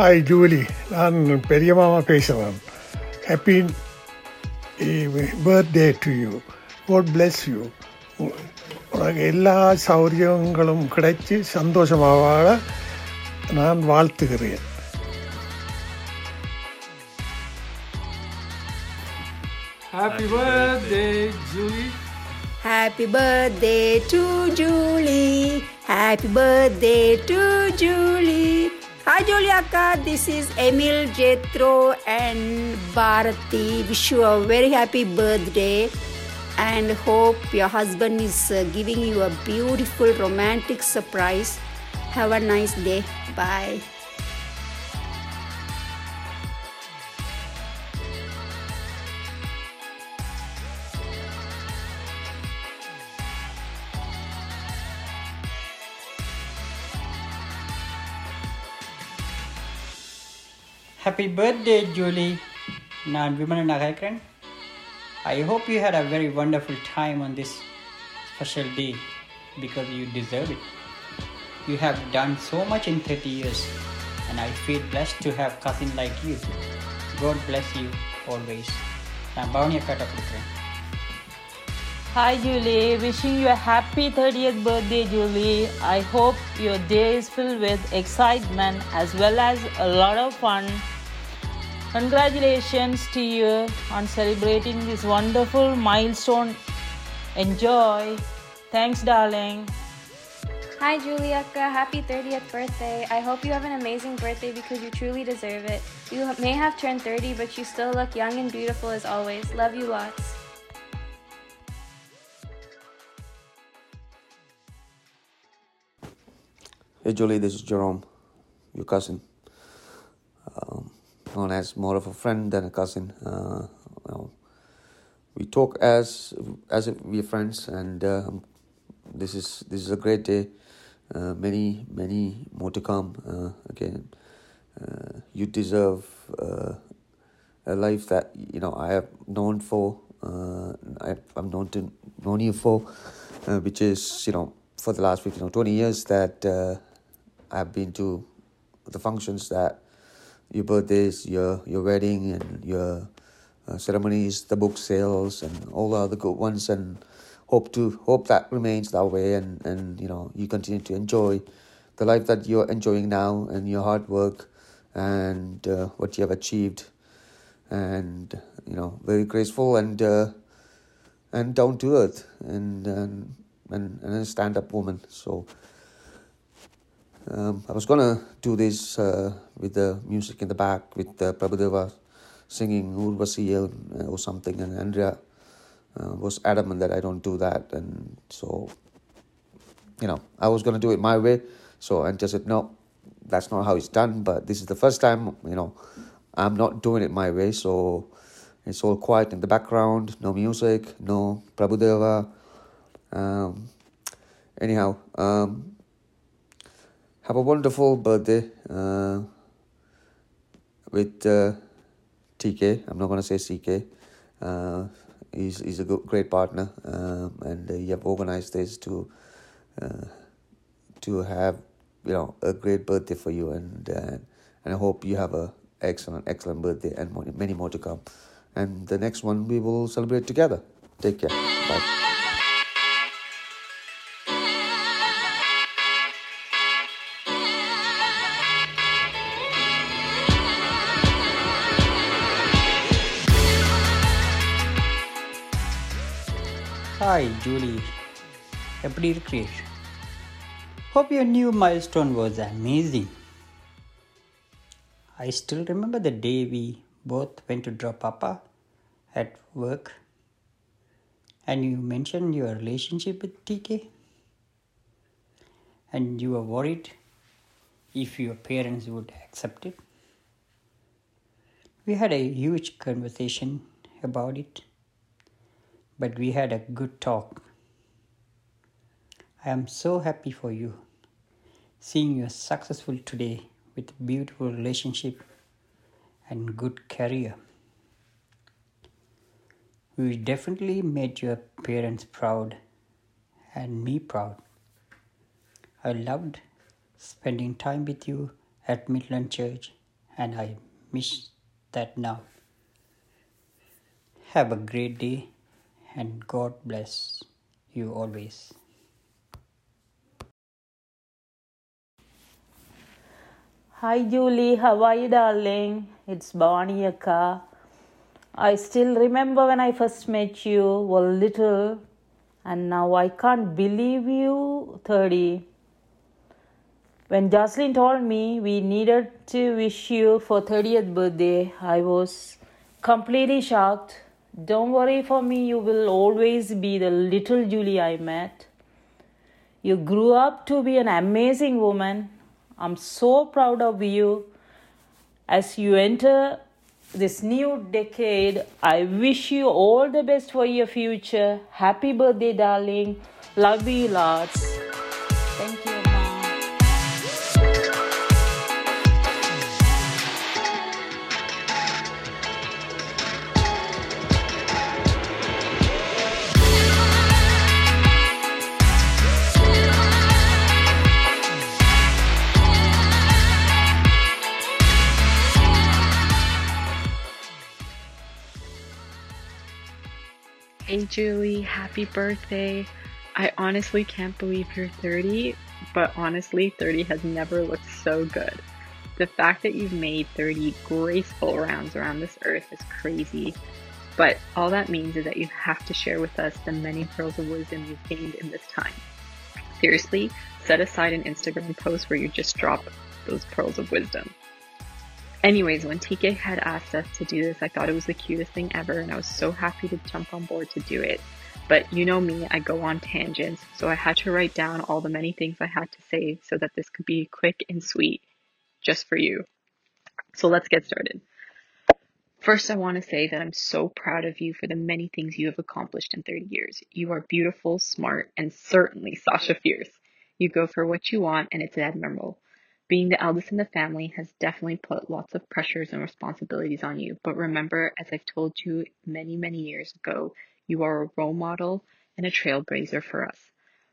Hi Julie நான் பெரிய மாமா பேசுகிறேன் happy birthday to you God bless you உனக்கு எல்லா சௌரியங்களும் கிடைச்சி சந்தோஷமாக நான் வாழ்த்துகிறேன். Happy birthday Julie happy birthday to Julie happy birthday to Julie Hi Juliaka, this is Emil Jetro and Bharati. Wish you a very happy birthday and hope your husband is uh, giving you a beautiful romantic surprise. Have a nice day. Bye. Happy birthday, Julie. நான் Vimalan நகைக்கிறேன் I hope you had a very wonderful time on this special day because you deserve it. You have done so much in 30 years and I feel blessed to have cousin like you. God bless you always. நான் பவனி அக்காட்ட கொடுக்குறேன் Hi Julie, wishing you a happy 30th birthday, Julie. I hope your day is filled with excitement as well as a lot of fun. Congratulations to you on celebrating this wonderful milestone. Enjoy. Thanks, darling. Hi, Juliaka. Happy 30th birthday. I hope you have an amazing birthday because you truly deserve it. You may have turned 30, but you still look young and beautiful as always. Love you lots. Hey Julie, this is Jerome, your cousin. Um, known as more of a friend than a cousin. Uh, well, we talk as as if we're friends, and uh, this is this is a great day. Uh, many many more to come. Uh, again, uh, you deserve uh, a life that you know I have known for. I, I've known to known you for, which is you know for the last 15 or 20 years that I've been to the functions that your birthdays, your your wedding, and your uh, ceremonies, the book sales, and all the other good ones, and hope to hope that remains that way, and and you know you continue to enjoy the life that you're enjoying now, and your hard work, and uh, what you have achieved, and you know very graceful and uh, and down to earth, and and and, and a stand up woman. So. Um, I was gonna do this uh, with the music in the back with uh, Prabhudeva singing Urvasi uh, or something, and Andrea uh, was adamant that I don't do that, and so you know I was gonna do it my way. So Andrea said, "No, that's not how it's done." But this is the first time, you know, I'm not doing it my way. So it's all quiet in the background, no music, no Prabhudeva. Um, anyhow. Um, have a wonderful birthday uh, with uh, TK. I'm not going to say CK. Uh, he's, he's a good, great partner, um, and you have organized this to uh, to have you know a great birthday for you, and uh, and I hope you have a excellent excellent birthday and many more to come. And the next one we will celebrate together. Take care. Bye. Hi Julie, April Creation. Hope your new milestone was amazing. I still remember the day we both went to drop Papa at work and you mentioned your relationship with TK and you were worried if your parents would accept it. We had a huge conversation about it but we had a good talk. I am so happy for you, seeing you successful today with beautiful relationship and good career. We definitely made your parents proud and me proud. I loved spending time with you at Midland Church and I miss that now. Have a great day and God bless you always. Hi Julie, how are you, darling? It's Bonnie Akka. I still remember when I first met you, were little, and now I can't believe you 30. When Jocelyn told me we needed to wish you for 30th birthday, I was completely shocked. Don't worry for me, you will always be the little Julie I met. You grew up to be an amazing woman. I'm so proud of you. As you enter this new decade, I wish you all the best for your future. Happy birthday, darling. Love you lots. Julie, happy birthday. I honestly can't believe you're 30, but honestly, 30 has never looked so good. The fact that you've made 30 graceful rounds around this earth is crazy, but all that means is that you have to share with us the many pearls of wisdom you've gained in this time. Seriously, set aside an Instagram post where you just drop those pearls of wisdom. Anyways, when TK had asked us to do this, I thought it was the cutest thing ever, and I was so happy to jump on board to do it. But you know me, I go on tangents, so I had to write down all the many things I had to say so that this could be quick and sweet just for you. So let's get started. First, I want to say that I'm so proud of you for the many things you have accomplished in 30 years. You are beautiful, smart, and certainly Sasha Fierce. You go for what you want, and it's admirable. Being the eldest in the family has definitely put lots of pressures and responsibilities on you. But remember, as I've told you many, many years ago, you are a role model and a trailblazer for us.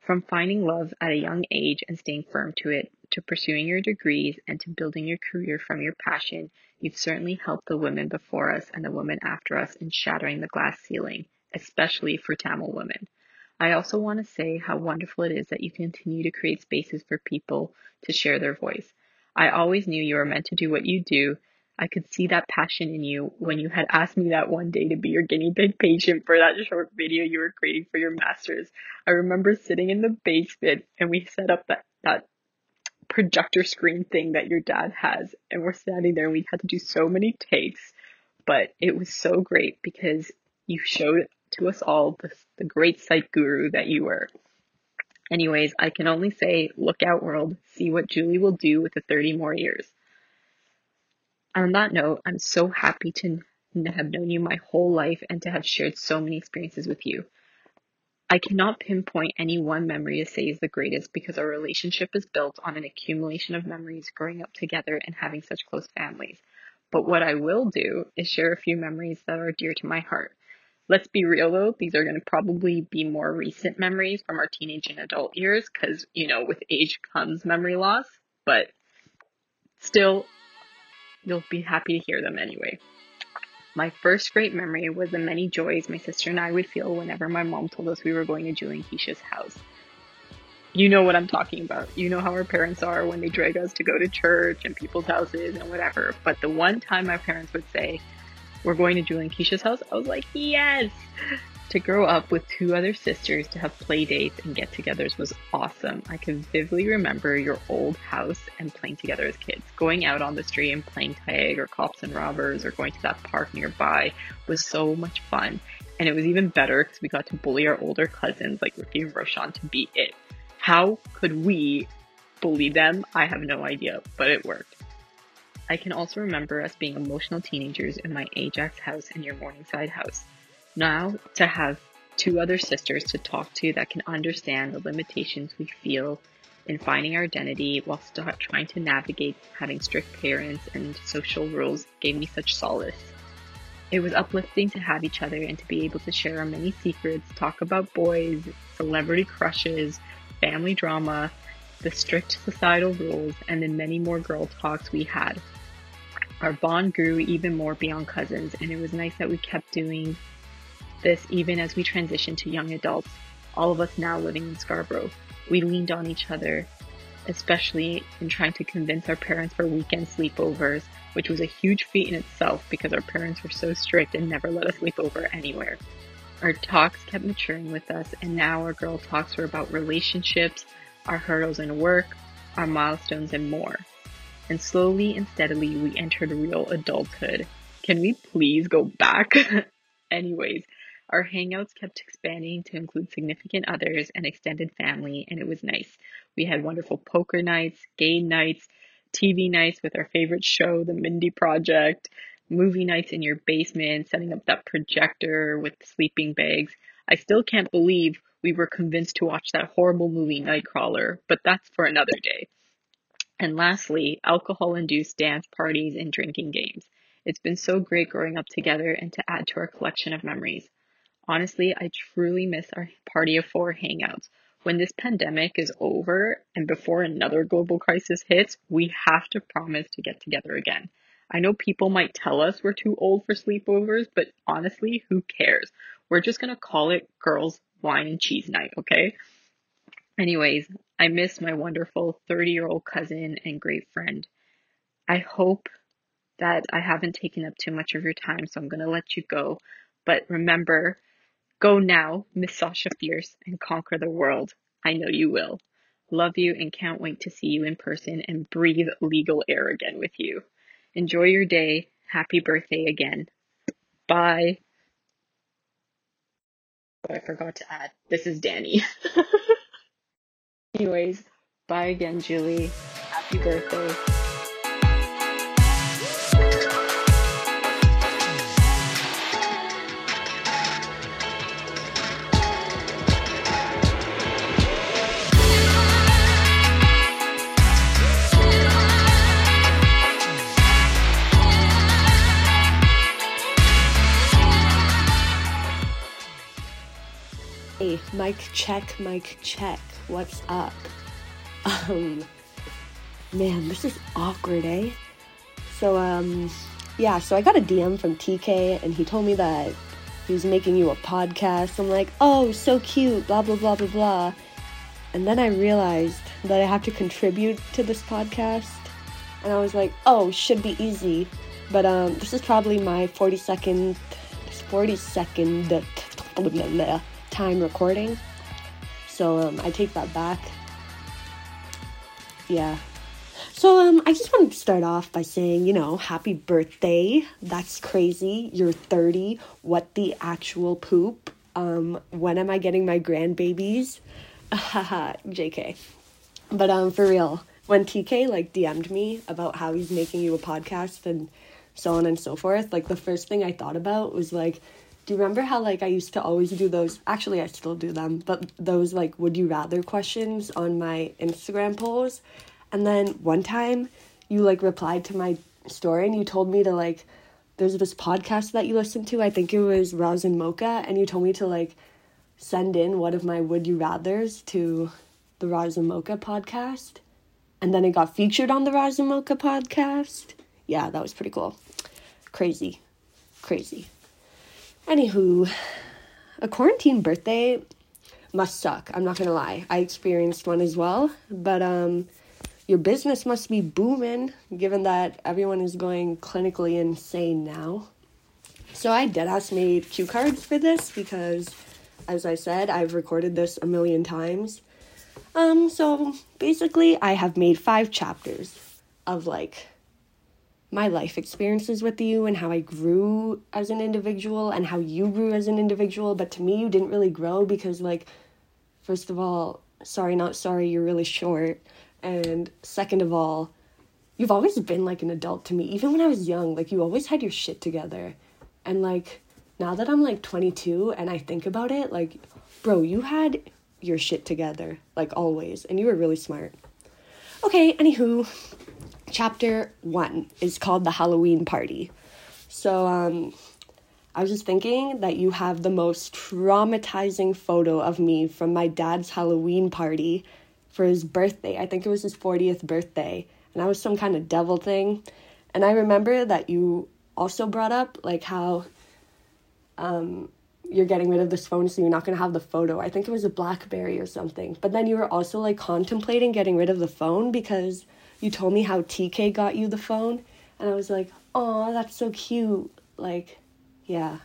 From finding love at a young age and staying firm to it, to pursuing your degrees and to building your career from your passion, you've certainly helped the women before us and the women after us in shattering the glass ceiling, especially for Tamil women. I also want to say how wonderful it is that you continue to create spaces for people to share their voice. I always knew you were meant to do what you do. I could see that passion in you when you had asked me that one day to be your guinea pig patient for that short video you were creating for your masters. I remember sitting in the basement and we set up that, that projector screen thing that your dad has and we're standing there and we had to do so many takes, but it was so great because you showed to us all the, the great sight guru that you were. Anyways, I can only say, look out world, see what Julie will do with the 30 more years. On that note, I'm so happy to have known you my whole life and to have shared so many experiences with you. I cannot pinpoint any one memory to say is the greatest because our relationship is built on an accumulation of memories growing up together and having such close families. But what I will do is share a few memories that are dear to my heart. Let's be real though, these are going to probably be more recent memories from our teenage and adult years because, you know, with age comes memory loss, but still, you'll be happy to hear them anyway. My first great memory was the many joys my sister and I would feel whenever my mom told us we were going to Julie Keisha's house. You know what I'm talking about. You know how our parents are when they drag us to go to church and people's houses and whatever. But the one time my parents would say, we're going to Julie and Keisha's house, I was like, yes! To grow up with two other sisters to have play dates and get togethers was awesome. I can vividly remember your old house and playing together as kids. Going out on the street and playing tag or cops and robbers or going to that park nearby was so much fun. And it was even better because we got to bully our older cousins like Ricky and Roshan to beat it. How could we bully them? I have no idea, but it worked. I can also remember us being emotional teenagers in my Ajax house and your Morningside house. Now, to have two other sisters to talk to that can understand the limitations we feel in finding our identity while still trying to navigate having strict parents and social rules gave me such solace. It was uplifting to have each other and to be able to share our many secrets, talk about boys, celebrity crushes, family drama, the strict societal rules, and the many more girl talks we had. Our bond grew even more beyond cousins, and it was nice that we kept doing this even as we transitioned to young adults, all of us now living in Scarborough. We leaned on each other, especially in trying to convince our parents for weekend sleepovers, which was a huge feat in itself because our parents were so strict and never let us sleep over anywhere. Our talks kept maturing with us, and now our girl talks were about relationships, our hurdles in work, our milestones, and more. And slowly and steadily, we entered real adulthood. Can we please go back? Anyways, our hangouts kept expanding to include significant others and extended family, and it was nice. We had wonderful poker nights, game nights, TV nights with our favorite show, The Mindy Project, movie nights in your basement, setting up that projector with sleeping bags. I still can't believe we were convinced to watch that horrible movie Nightcrawler, but that's for another day. And lastly, alcohol induced dance parties and drinking games. It's been so great growing up together and to add to our collection of memories. Honestly, I truly miss our party of four hangouts. When this pandemic is over and before another global crisis hits, we have to promise to get together again. I know people might tell us we're too old for sleepovers, but honestly, who cares? We're just gonna call it girls, wine, and cheese night, okay? Anyways, I miss my wonderful 30 year old cousin and great friend. I hope that I haven't taken up too much of your time, so I'm gonna let you go. But remember, go now, Miss Sasha Fierce, and conquer the world. I know you will. Love you and can't wait to see you in person and breathe legal air again with you. Enjoy your day. Happy birthday again. Bye. Oh, I forgot to add, this is Danny. Anyways, bye again, Julie. Happy birthday. Hey, mic check, mic check. What's up? Um, man, this is awkward, eh? So, um, yeah, so I got a DM from TK and he told me that he was making you a podcast. I'm like, oh, so cute, blah, blah, blah, blah, blah. And then I realized that I have to contribute to this podcast. And I was like, oh, should be easy. But um, this is probably my 40 second, 40 second time recording. So um, I take that back. Yeah. So um, I just wanted to start off by saying, you know, happy birthday. That's crazy. You're 30. What the actual poop? Um, when am I getting my grandbabies? Haha, JK. But um, for real, when TK like DM'd me about how he's making you a podcast and so on and so forth, like the first thing I thought about was like, do you remember how like I used to always do those? Actually, I still do them, but those like would you rather questions on my Instagram polls. And then one time you like replied to my story and you told me to like there's this podcast that you listen to. I think it was Rosin Mocha, and you told me to like send in one of my would you rather's to the Rosin Mocha podcast. And then it got featured on the Rosin Mocha podcast. Yeah, that was pretty cool. Crazy. Crazy. Anywho, a quarantine birthday must suck. I'm not gonna lie. I experienced one as well, but um, your business must be booming given that everyone is going clinically insane now. So I deadass made cue cards for this because, as I said, I've recorded this a million times. Um, so basically, I have made five chapters of like my life experiences with you and how I grew as an individual and how you grew as an individual. But to me, you didn't really grow because, like, first of all, sorry, not sorry, you're really short. And second of all, you've always been like an adult to me. Even when I was young, like, you always had your shit together. And, like, now that I'm like 22 and I think about it, like, bro, you had your shit together, like, always. And you were really smart. Okay, anywho, chapter one is called The Halloween Party. So, um, I was just thinking that you have the most traumatizing photo of me from my dad's Halloween party for his birthday. I think it was his 40th birthday. And I was some kind of devil thing. And I remember that you also brought up like how um, you're getting rid of this phone, so you're not gonna have the photo. I think it was a Blackberry or something. But then you were also like contemplating getting rid of the phone because you told me how TK got you the phone, and I was like, oh, that's so cute. Like, yeah.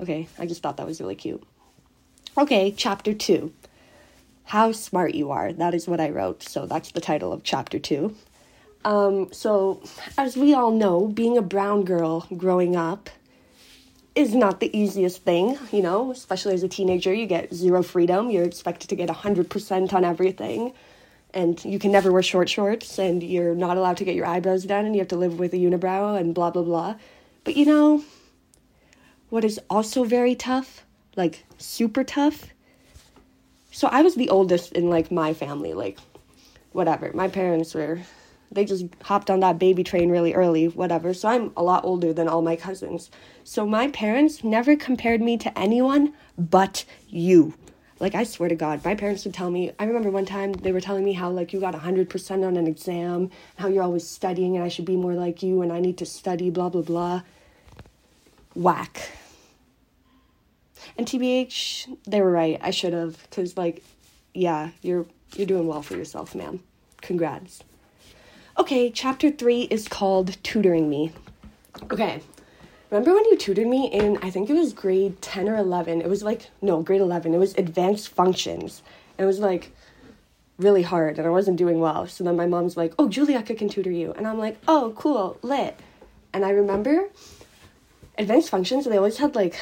Okay, I just thought that was really cute. Okay, chapter two. How smart you are. That is what I wrote. So that's the title of chapter two. Um, so, as we all know, being a brown girl growing up is not the easiest thing, you know, especially as a teenager. You get zero freedom. You're expected to get 100% on everything. And you can never wear short shorts, and you're not allowed to get your eyebrows done, and you have to live with a unibrow, and blah, blah, blah. But you know, what is also very tough, like super tough? So I was the oldest in like my family, like whatever. My parents were they just hopped on that baby train really early, whatever. So I'm a lot older than all my cousins. So my parents never compared me to anyone but you. Like I swear to God, my parents would tell me. I remember one time they were telling me how like you got 100% on an exam, how you're always studying and I should be more like you and I need to study blah blah blah. Whack. And TBH, they were right. I should have cuz like yeah, you're you're doing well for yourself, ma'am. Congrats. Okay, chapter 3 is called Tutoring Me. Okay. Remember when you tutored me in I think it was grade 10 or 11. It was like no, grade 11. It was advanced functions. It was like really hard and I wasn't doing well. So then my mom's like, "Oh, Juliaka can tutor you." And I'm like, "Oh, cool, lit." And I remember advanced functions, they always had like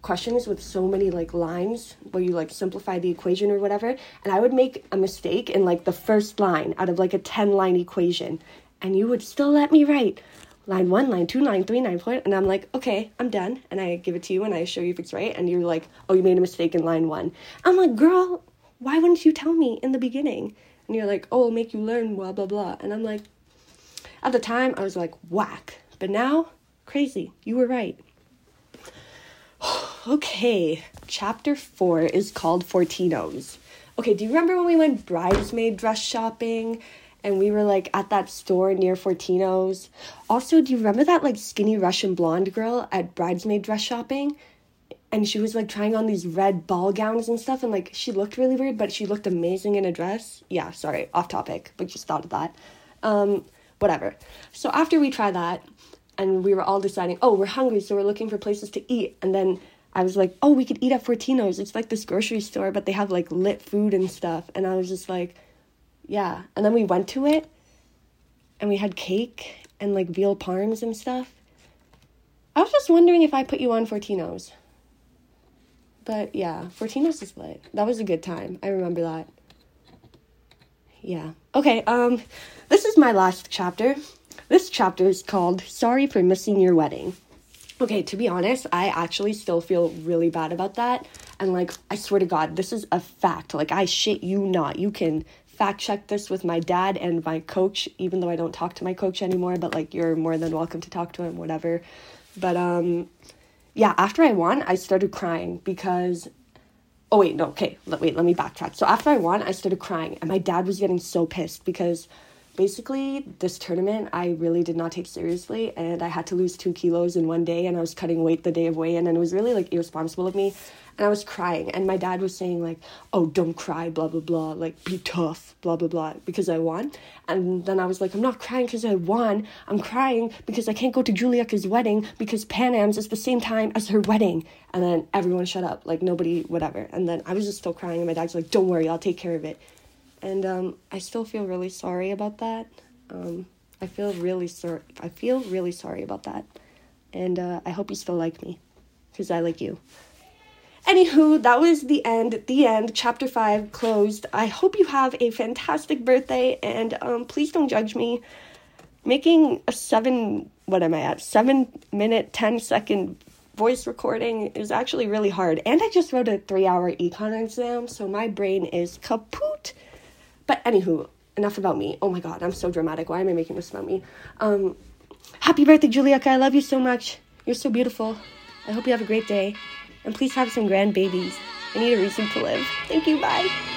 questions with so many like lines where you like simplify the equation or whatever and i would make a mistake in like the first line out of like a 10 line equation and you would still let me write line one line two line three nine four and i'm like okay i'm done. And i give it to you and i show you if it's right and you're like oh you made a mistake in line one. I'm like girl why wouldn't you tell me in the beginning? And you're like oh I'll make you learn blah blah blah. And i'm like at the time i was like whack. But now crazy you were right. Okay, chapter four is called Fortinos. Okay, do you remember when we went bridesmaid dress shopping and we were like at that store near Fortinos? Also, do you remember that like skinny Russian blonde girl at bridesmaid dress shopping? And she was like trying on these red ball gowns and stuff, and like she looked really weird, but she looked amazing in a dress. Yeah, sorry, off topic, but just thought of that. Um, whatever. So after we tried that, and we were all deciding, oh, we're hungry, so we're looking for places to eat, and then I was like, oh, we could eat at Fortino's. It's like this grocery store, but they have like lit food and stuff. And I was just like, yeah. And then we went to it and we had cake and like veal parms and stuff. I was just wondering if I put you on Fortino's. But yeah, Fortino's is lit. That was a good time. I remember that. Yeah. Okay, um this is my last chapter. This chapter is called Sorry for Missing Your Wedding. Okay, to be honest, I actually still feel really bad about that. And like, I swear to God, this is a fact. Like, I shit you not. You can fact check this with my dad and my coach, even though I don't talk to my coach anymore, but like, you're more than welcome to talk to him, whatever. But, um, yeah, after I won, I started crying because. Oh, wait, no, okay, let, wait, let me backtrack. So after I won, I started crying, and my dad was getting so pissed because basically this tournament i really did not take seriously and i had to lose two kilos in one day and i was cutting weight the day of weigh-in and it was really like irresponsible of me and i was crying and my dad was saying like oh don't cry blah blah blah like be tough blah blah blah because i won. And then i was like i'm not crying because i won. I'm crying because i can't go to julia's wedding because pan am's is the same time as her wedding. And then everyone shut up like nobody whatever. And then i was just still crying and my dad's like don't worry i'll take care of it and um, I still feel really sorry about that. Um, I feel really sorry. I feel really sorry about that, and uh, I hope you still like me, because I like you. Anywho, that was the end. The end. Chapter five closed. I hope you have a fantastic birthday, and um, please don't judge me. Making a seven. What am I at? Seven minute, ten second voice recording is actually really hard. And I just wrote a three hour econ exam, so my brain is kaput. But anywho, enough about me. Oh my god, I'm so dramatic. Why am I making this about me? Um, happy birthday, Juliaka. I love you so much. You're so beautiful. I hope you have a great day. And please have some grandbabies. I need a reason to live. Thank you. Bye.